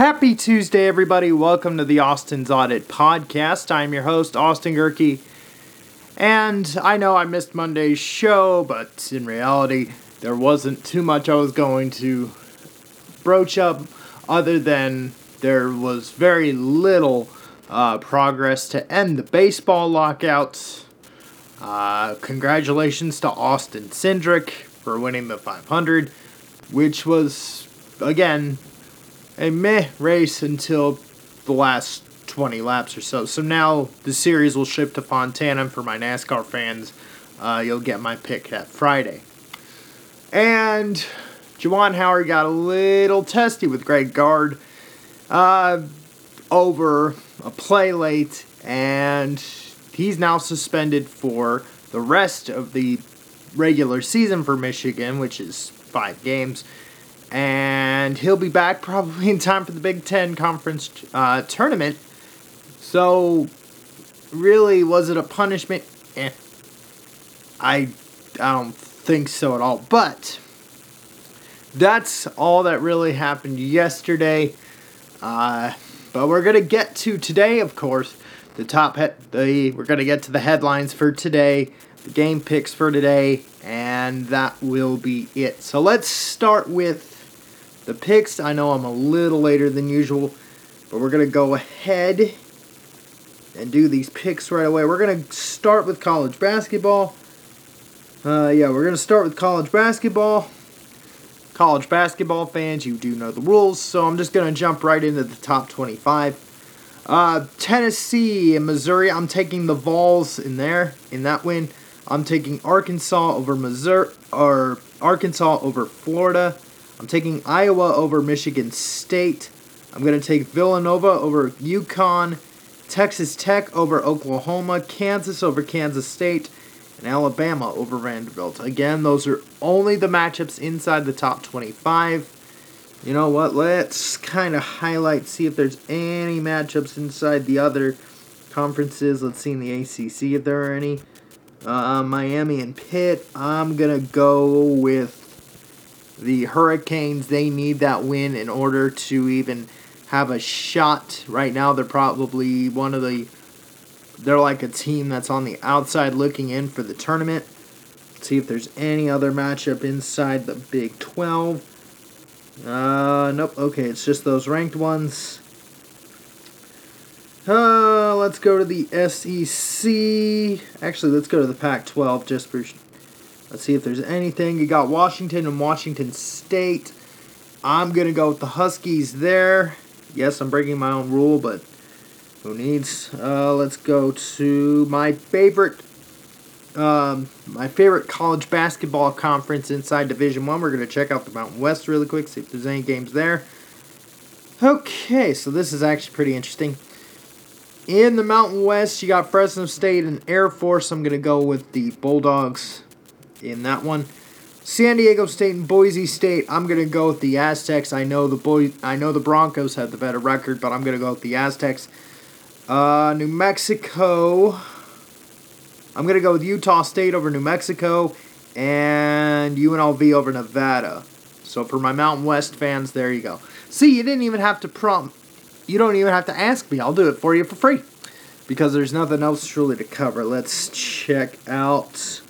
Happy Tuesday, everybody. Welcome to the Austin's Audit Podcast. I'm your host, Austin Gehrke. And I know I missed Monday's show, but in reality, there wasn't too much I was going to broach up other than there was very little uh, progress to end the baseball lockouts. Uh, congratulations to Austin Cindric for winning the 500, which was, again, a meh race until the last 20 laps or so. So now the series will shift to Fontana. For my NASCAR fans, uh, you'll get my pick that Friday. And Juwan Howard got a little testy with Greg Gard uh, over a play late, and he's now suspended for the rest of the regular season for Michigan, which is five games and he'll be back probably in time for the Big Ten Conference uh, tournament. So, really, was it a punishment? Eh. I, I don't think so at all. But that's all that really happened yesterday. Uh, but we're gonna get to today, of course. The top head, the we're gonna get to the headlines for today, the game picks for today, and that will be it. So let's start with the picks. I know I'm a little later than usual, but we're going to go ahead and do these picks right away. We're going to start with college basketball. Uh, yeah, we're going to start with college basketball. College basketball fans, you do know the rules, so I'm just going to jump right into the top 25. Uh, Tennessee and Missouri, I'm taking the Vols in there, in that win. I'm taking Arkansas over Missouri, or Arkansas over Florida. I'm taking Iowa over Michigan State. I'm going to take Villanova over UConn, Texas Tech over Oklahoma, Kansas over Kansas State, and Alabama over Vanderbilt. Again, those are only the matchups inside the top 25. You know what? Let's kind of highlight, see if there's any matchups inside the other conferences. Let's see in the ACC if there are any. Uh, Miami and Pitt. I'm going to go with the Hurricanes, they need that win in order to even have a shot. Right now, they're probably one of the. They're like a team that's on the outside looking in for the tournament. Let's see if there's any other matchup inside the Big 12. Uh, nope. Okay, it's just those ranked ones. Uh, let's go to the SEC. Actually, let's go to the Pac 12 just for Let's see if there's anything. You got Washington and Washington State. I'm going to go with the Huskies there. Yes, I'm breaking my own rule, but who needs? Uh, let's go to my favorite um, my favorite college basketball conference inside Division One. We're going to check out the Mountain West really quick, see if there's any games there. Okay, so this is actually pretty interesting. In the Mountain West, you got Fresno State and Air Force. I'm going to go with the Bulldogs in that one. San Diego State and Boise State. I'm gonna go with the Aztecs. I know the boy. I know the Broncos have the better record, but I'm gonna go with the Aztecs. Uh, New Mexico. I'm gonna go with Utah State over New Mexico, and UNLV over Nevada. So for my Mountain West fans, there you go. See, you didn't even have to prompt. You don't even have to ask me. I'll do it for you for free, because there's nothing else truly to cover. Let's check out.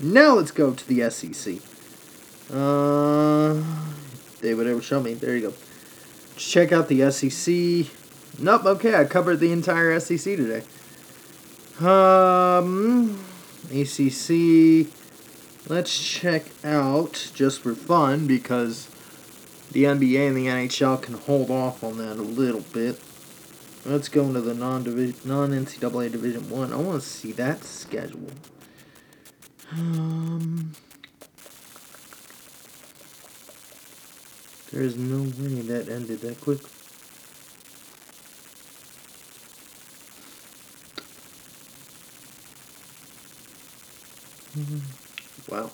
Now let's go to the SEC. Uh, they would ever show me. There you go. Check out the SEC. Nope. Okay, I covered the entire SEC today. Um, ACC. Let's check out just for fun because the NBA and the NHL can hold off on that a little bit. Let's go into the non non NCAA Division One. I. I want to see that schedule. Um, there's no way that ended that quick. Wow.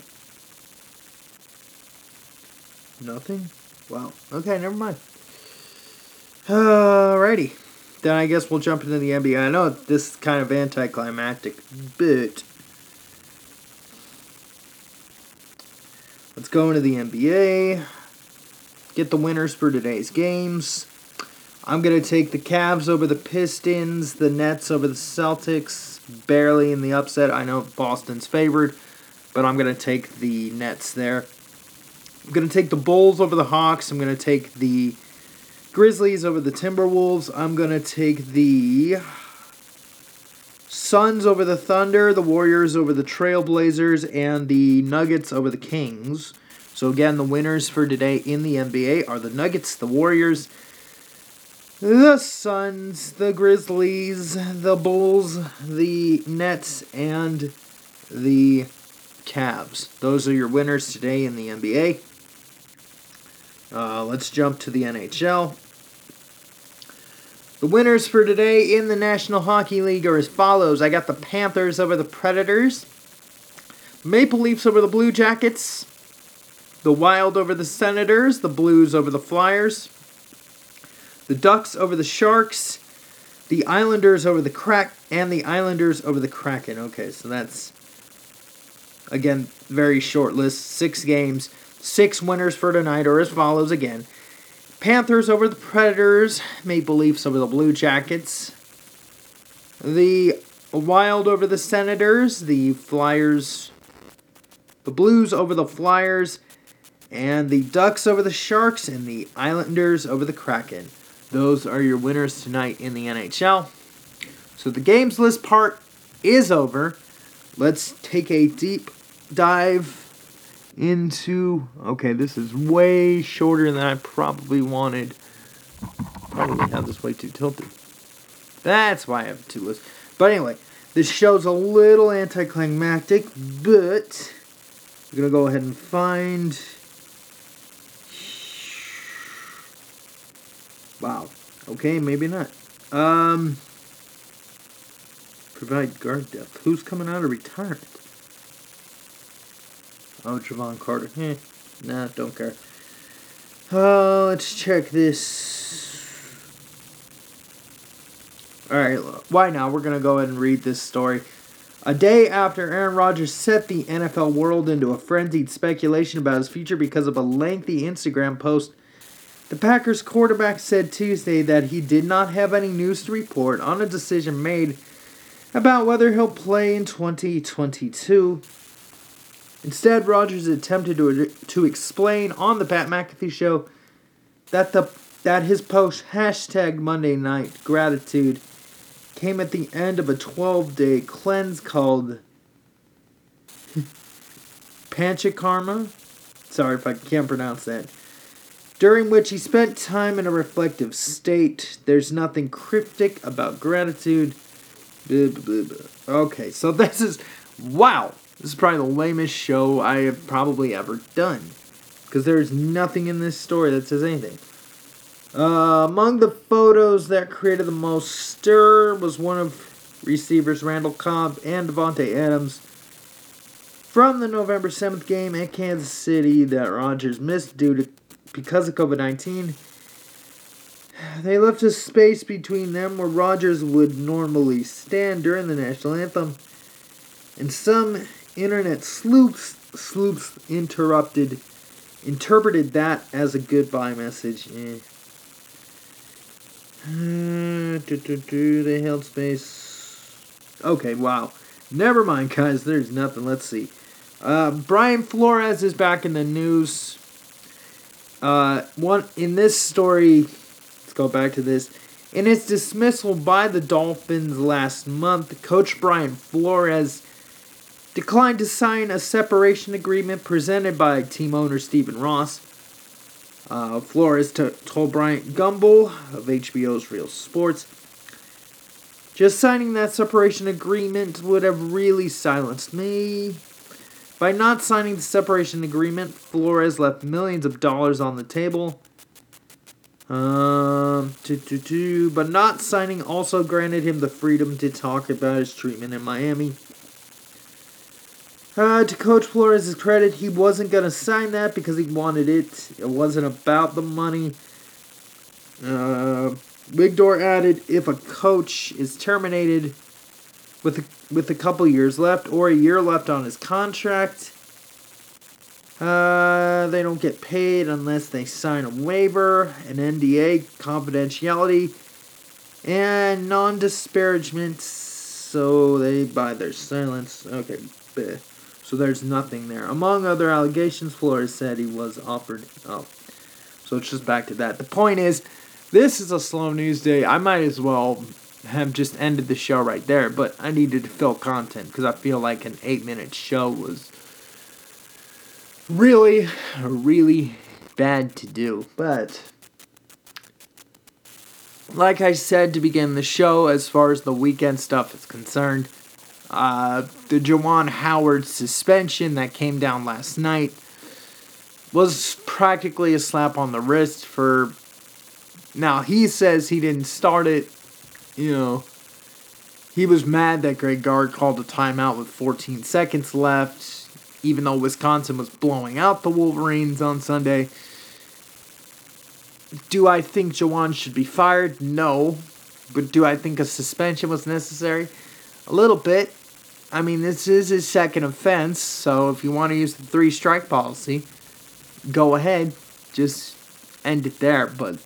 Nothing? Wow. Okay, never mind. Alrighty. Then I guess we'll jump into the NBA. I know this is kind of anticlimactic, but Let's go into the NBA. Get the winners for today's games. I'm going to take the Cavs over the Pistons, the Nets over the Celtics, barely in the upset. I know Boston's favored, but I'm going to take the Nets there. I'm going to take the Bulls over the Hawks. I'm going to take the Grizzlies over the Timberwolves. I'm going to take the Suns over the Thunder, the Warriors over the Trailblazers, and the Nuggets over the Kings. So, again, the winners for today in the NBA are the Nuggets, the Warriors, the Suns, the Grizzlies, the Bulls, the Nets, and the Cavs. Those are your winners today in the NBA. Uh, let's jump to the NHL. The winners for today in the National Hockey League are as follows. I got the Panthers over the Predators, Maple Leafs over the Blue Jackets, the Wild over the Senators, the Blues over the Flyers, the Ducks over the Sharks, the Islanders over the Crack, and the Islanders over the Kraken. Okay, so that's again very short list. Six games, six winners for tonight are as follows again. Panthers over the Predators, Maple Leafs over the Blue Jackets, the Wild over the Senators, the Flyers, the Blues over the Flyers, and the Ducks over the Sharks, and the Islanders over the Kraken. Those are your winners tonight in the NHL. So the games list part is over. Let's take a deep dive into. Okay, this is way shorter than I probably wanted. Probably have this way too tilted. That's why I have two lists. But anyway, this show's a little anticlimactic, but I'm gonna go ahead and find. Wow. Okay, maybe not. Um. Provide guard depth. Who's coming out of retirement? Oh, Jevon Carter. Eh, nah, don't care. Uh, let's check this. Alright, why now? We're going to go ahead and read this story. A day after Aaron Rodgers set the NFL world into a frenzied speculation about his future because of a lengthy Instagram post, the Packers quarterback said Tuesday that he did not have any news to report on a decision made about whether he'll play in 2022. Instead, Rodgers attempted to, to explain on the Pat McAfee show that the that his post hashtag Monday Night Gratitude came at the end of a 12 day cleanse called Panchakarma. Sorry if I can't pronounce that. During which he spent time in a reflective state. There's nothing cryptic about gratitude. Okay, so this is. Wow! This is probably the lamest show I have probably ever done. Because there's nothing in this story that says anything. Uh, among the photos that created the most stir was one of receivers Randall Cobb and Davante Adams from the November 7th game at Kansas City that Rodgers missed due to because of COVID 19. They left a space between them where Rodgers would normally stand during the national anthem, and some internet sleuths sleuths interrupted interpreted that as a goodbye message. Eh. Uh, do, do, do, they held space. Okay, wow. Never mind, guys. There's nothing. Let's see. Uh, Brian Flores is back in the news. Uh, one in this story. Let's go back to this. In his dismissal by the Dolphins last month, Coach Brian Flores declined to sign a separation agreement presented by team owner Stephen Ross. Uh, Flores t- told Bryant Gumbel of HBO's Real Sports, just signing that separation agreement would have really silenced me. By not signing the separation agreement, Flores left millions of dollars on the table. Um, but not signing also granted him the freedom to talk about his treatment in Miami. Uh, to Coach Flores' credit, he wasn't going to sign that because he wanted it. It wasn't about the money. Uh, Big Door added if a coach is terminated with a, with a couple years left or a year left on his contract, Uh, they don't get paid unless they sign a waiver, an NDA, confidentiality, and non disparagement. So they buy their silence. Okay, bleh. So there's nothing there. Among other allegations, Flores said he was offered. Oh, so it's just back to that. The point is, this is a slow news day. I might as well have just ended the show right there, but I needed to fill content because I feel like an eight minute show was really, really bad to do. But, like I said to begin the show, as far as the weekend stuff is concerned, uh, the Juwan Howard suspension that came down last night was practically a slap on the wrist for. Now, he says he didn't start it. You know, he was mad that Greg Gard called a timeout with 14 seconds left, even though Wisconsin was blowing out the Wolverines on Sunday. Do I think Juwan should be fired? No. But do I think a suspension was necessary? A little bit. I mean, this is his second offense, so if you want to use the three strike policy, go ahead. Just end it there, but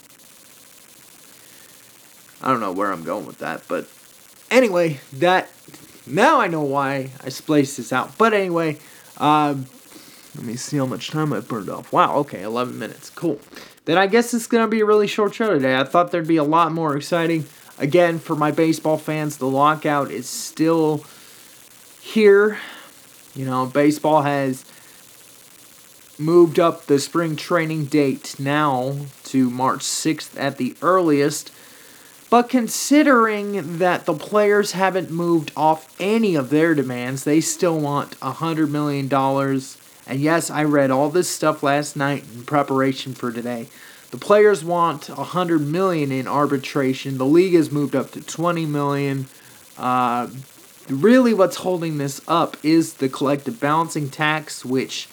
I don't know where I'm going with that, but anyway, that now I know why I spliced this out. But anyway, um, let me see how much time I burned off. Wow, okay, 11 minutes. Cool. Then I guess it's going to be a really short show today. I thought there'd be a lot more exciting. Again, for my baseball fans, the lockout is still here. You know, baseball has moved up the spring training date now to March 6th at the earliest. But considering that the players haven't moved off any of their demands, they still want $100 million. And yes, I read all this stuff last night in preparation for today. The players want 100 million in arbitration. The league has moved up to 20 million. Uh, really, what's holding this up is the collective balancing tax, which,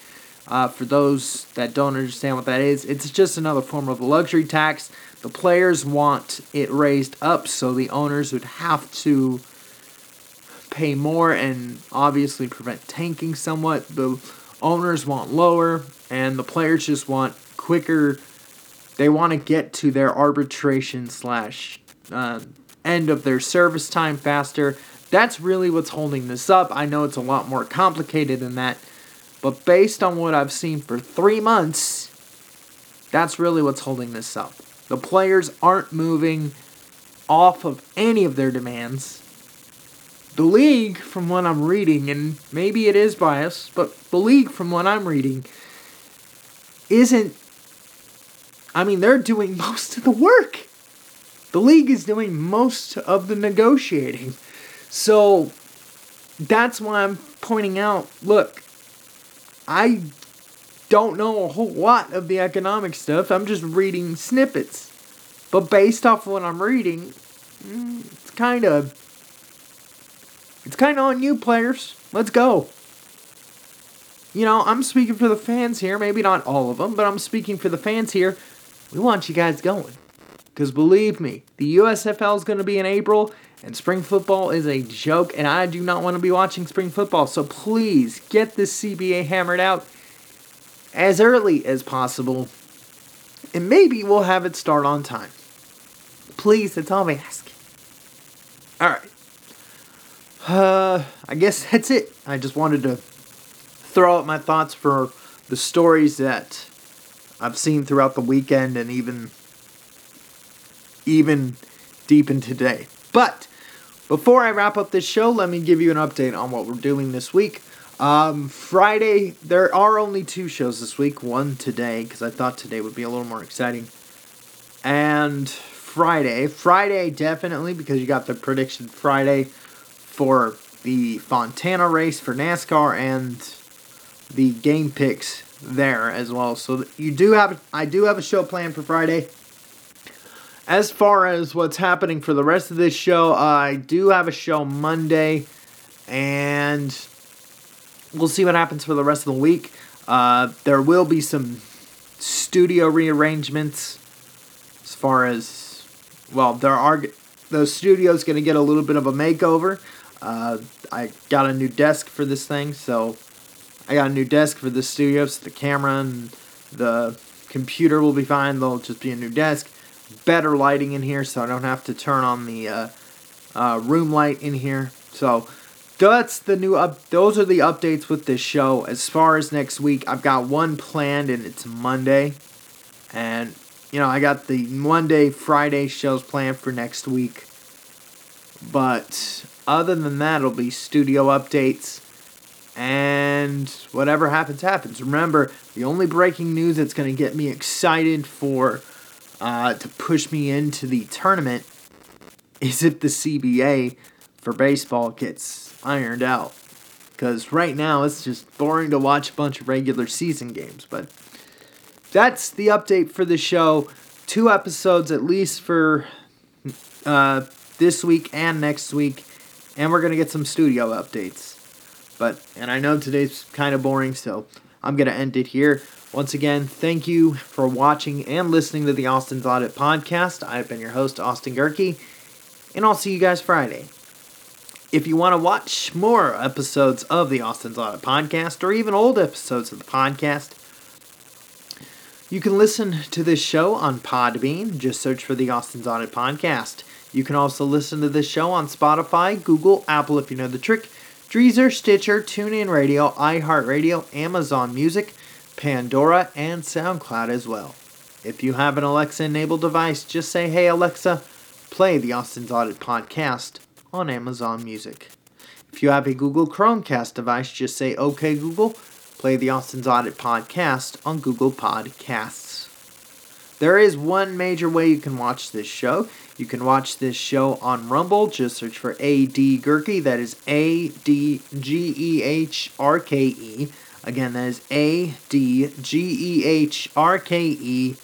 uh, for those that don't understand what that is, it's just another form of a luxury tax. The players want it raised up so the owners would have to pay more and obviously prevent tanking somewhat. The owners want lower, and the players just want quicker. They want to get to their arbitration slash uh, end of their service time faster. That's really what's holding this up. I know it's a lot more complicated than that, but based on what I've seen for three months, that's really what's holding this up. The players aren't moving off of any of their demands. The league, from what I'm reading, and maybe it is biased, but the league, from what I'm reading, isn't. I mean, they're doing most of the work. The league is doing most of the negotiating. So that's why I'm pointing out look, I don't know a whole lot of the economic stuff. I'm just reading snippets. But based off what I'm reading, mm, it's kind of it's kind of on you players. Let's go. You know, I'm speaking for the fans here, maybe not all of them, but I'm speaking for the fans here. We want you guys going. Cuz believe me, the USFL is going to be in April and spring football is a joke and I do not want to be watching spring football. So please get this CBA hammered out as early as possible, and maybe we'll have it start on time. Please, that's all we ask. Alright. Uh, I guess that's it. I just wanted to throw out my thoughts for the stories that I've seen throughout the weekend and even even deep in today. But before I wrap up this show, let me give you an update on what we're doing this week. Um, Friday, there are only two shows this week. One today, because I thought today would be a little more exciting. And Friday. Friday, definitely, because you got the prediction Friday for the Fontana race for NASCAR and the game picks there as well. So you do have, I do have a show planned for Friday. As far as what's happening for the rest of this show, I do have a show Monday, and we'll see what happens for the rest of the week. Uh, there will be some studio rearrangements as far as well there are the studio's going to get a little bit of a makeover uh, i got a new desk for this thing so I got a new desk for the studio, so the camera and the computer will be fine. There'll just be a new desk. Better lighting in here, so I don't have to turn on the uh, uh, room light in here. So that's the new up. Those are the updates with this show. As far as next week, I've got one planned, and it's Monday, and you know I got the Monday, Friday shows planned for next week. But other than that, it'll be studio updates and whatever happens, happens. Remember, the only breaking news that's going to get me excited for uh, to push me into the tournament is if the CBA for baseball gets ironed out. Because right now it's just boring to watch a bunch of regular season games. But that's the update for the show. Two episodes at least for uh, this week and next week. And we're going to get some studio updates. But, and I know today's kind of boring, so I'm going to end it here. Once again, thank you for watching and listening to the Austin's Audit Podcast. I've been your host, Austin Gehrke, and I'll see you guys Friday. If you want to watch more episodes of the Austin's Audit Podcast, or even old episodes of the podcast, you can listen to this show on Podbean. Just search for the Austin's Audit Podcast. You can also listen to this show on Spotify, Google, Apple if you know the trick, Deezer, Stitcher, TuneIn Radio, iHeartRadio, Amazon Music, Pandora, and SoundCloud as well. If you have an Alexa enabled device, just say, Hey Alexa, play the Austin's Audit podcast on Amazon Music. If you have a Google Chromecast device, just say, OK Google, play the Austin's Audit podcast on Google Podcasts. There is one major way you can watch this show. You can watch this show on Rumble. Just search for A.D. Gehrke. That is A D G E H R K E. Again, that is A D G E H R K E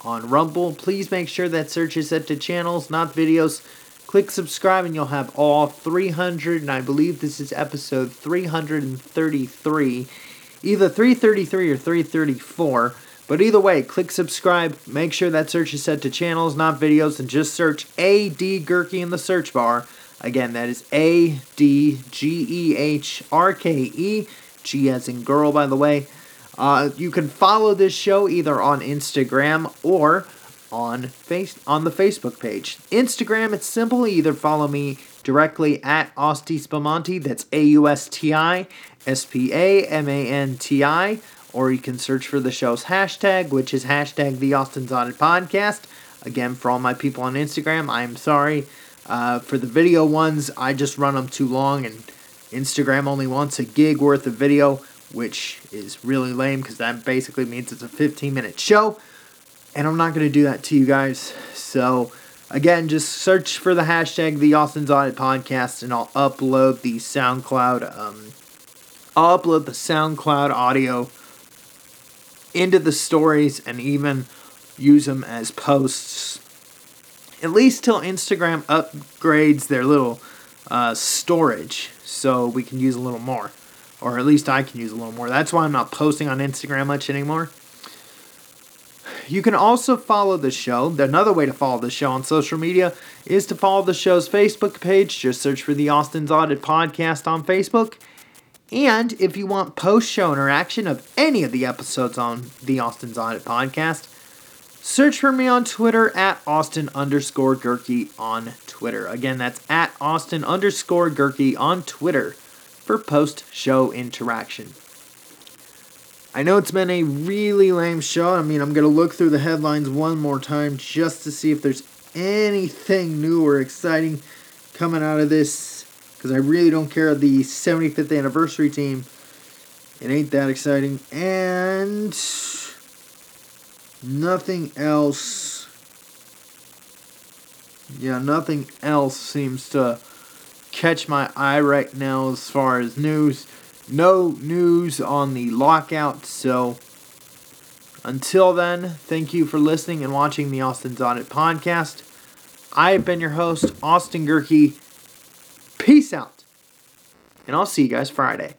on Rumble. Please make sure that search is set to channels, not videos. Click subscribe and you'll have all 300, and I believe this is episode 333. Either 333 or 334 but either way, click subscribe. Make sure that search is set to channels, not videos, and just search A.D. Gehrke in the search bar. Again, that is A D G E H R K E. G as in girl, by the way. Uh, you can follow this show either on Instagram or on face on the Facebook page. Instagram, it's simple. Either follow me directly at Austi Spamanti. That's A U S T I S P A M A N T I or you can search for the show's hashtag, which is hashtag the Austin's Audit Podcast. Again, for all my people on Instagram, I'm sorry. Uh, for the video ones, I just run them too long, and Instagram only wants a gig worth of video, which is really lame because that basically means it's a 15 minute show. And I'm not going to do that to you guys. So, again, just search for the hashtag the Austin's Audit Podcast, and I'll upload the SoundCloud. Um, I'll upload the SoundCloud audio into the stories and even use them as posts. At least till Instagram upgrades their little uh, storage so we can use a little more. Or at least I can use a little more. That's why I'm not posting on Instagram much anymore. You can also follow the show. Another way to follow the show on social media is to follow the show's Facebook page. Just search for the Austin's Audit Podcast on Facebook and if you want post show interaction of any of the episodes on the Austin's Audit podcast, search for me on Twitter at Austin underscore Gehrke on Twitter. Again, that's at Austin underscore Gehrke on Twitter for post show interaction. I know it's been a really lame show. I mean, I'm going to look through the headlines one more time just to see if there's anything new or exciting coming out of this because I really don't care the 75th anniversary team. It ain't that exciting. And nothing else. Yeah, nothing else seems to catch my eye right now as far as news. No news on the lockout, so until then, thank you for listening and watching the Austin's Audit podcast. I have been your host, Austin Gehrke. Peace out. And I'll see you guys Friday.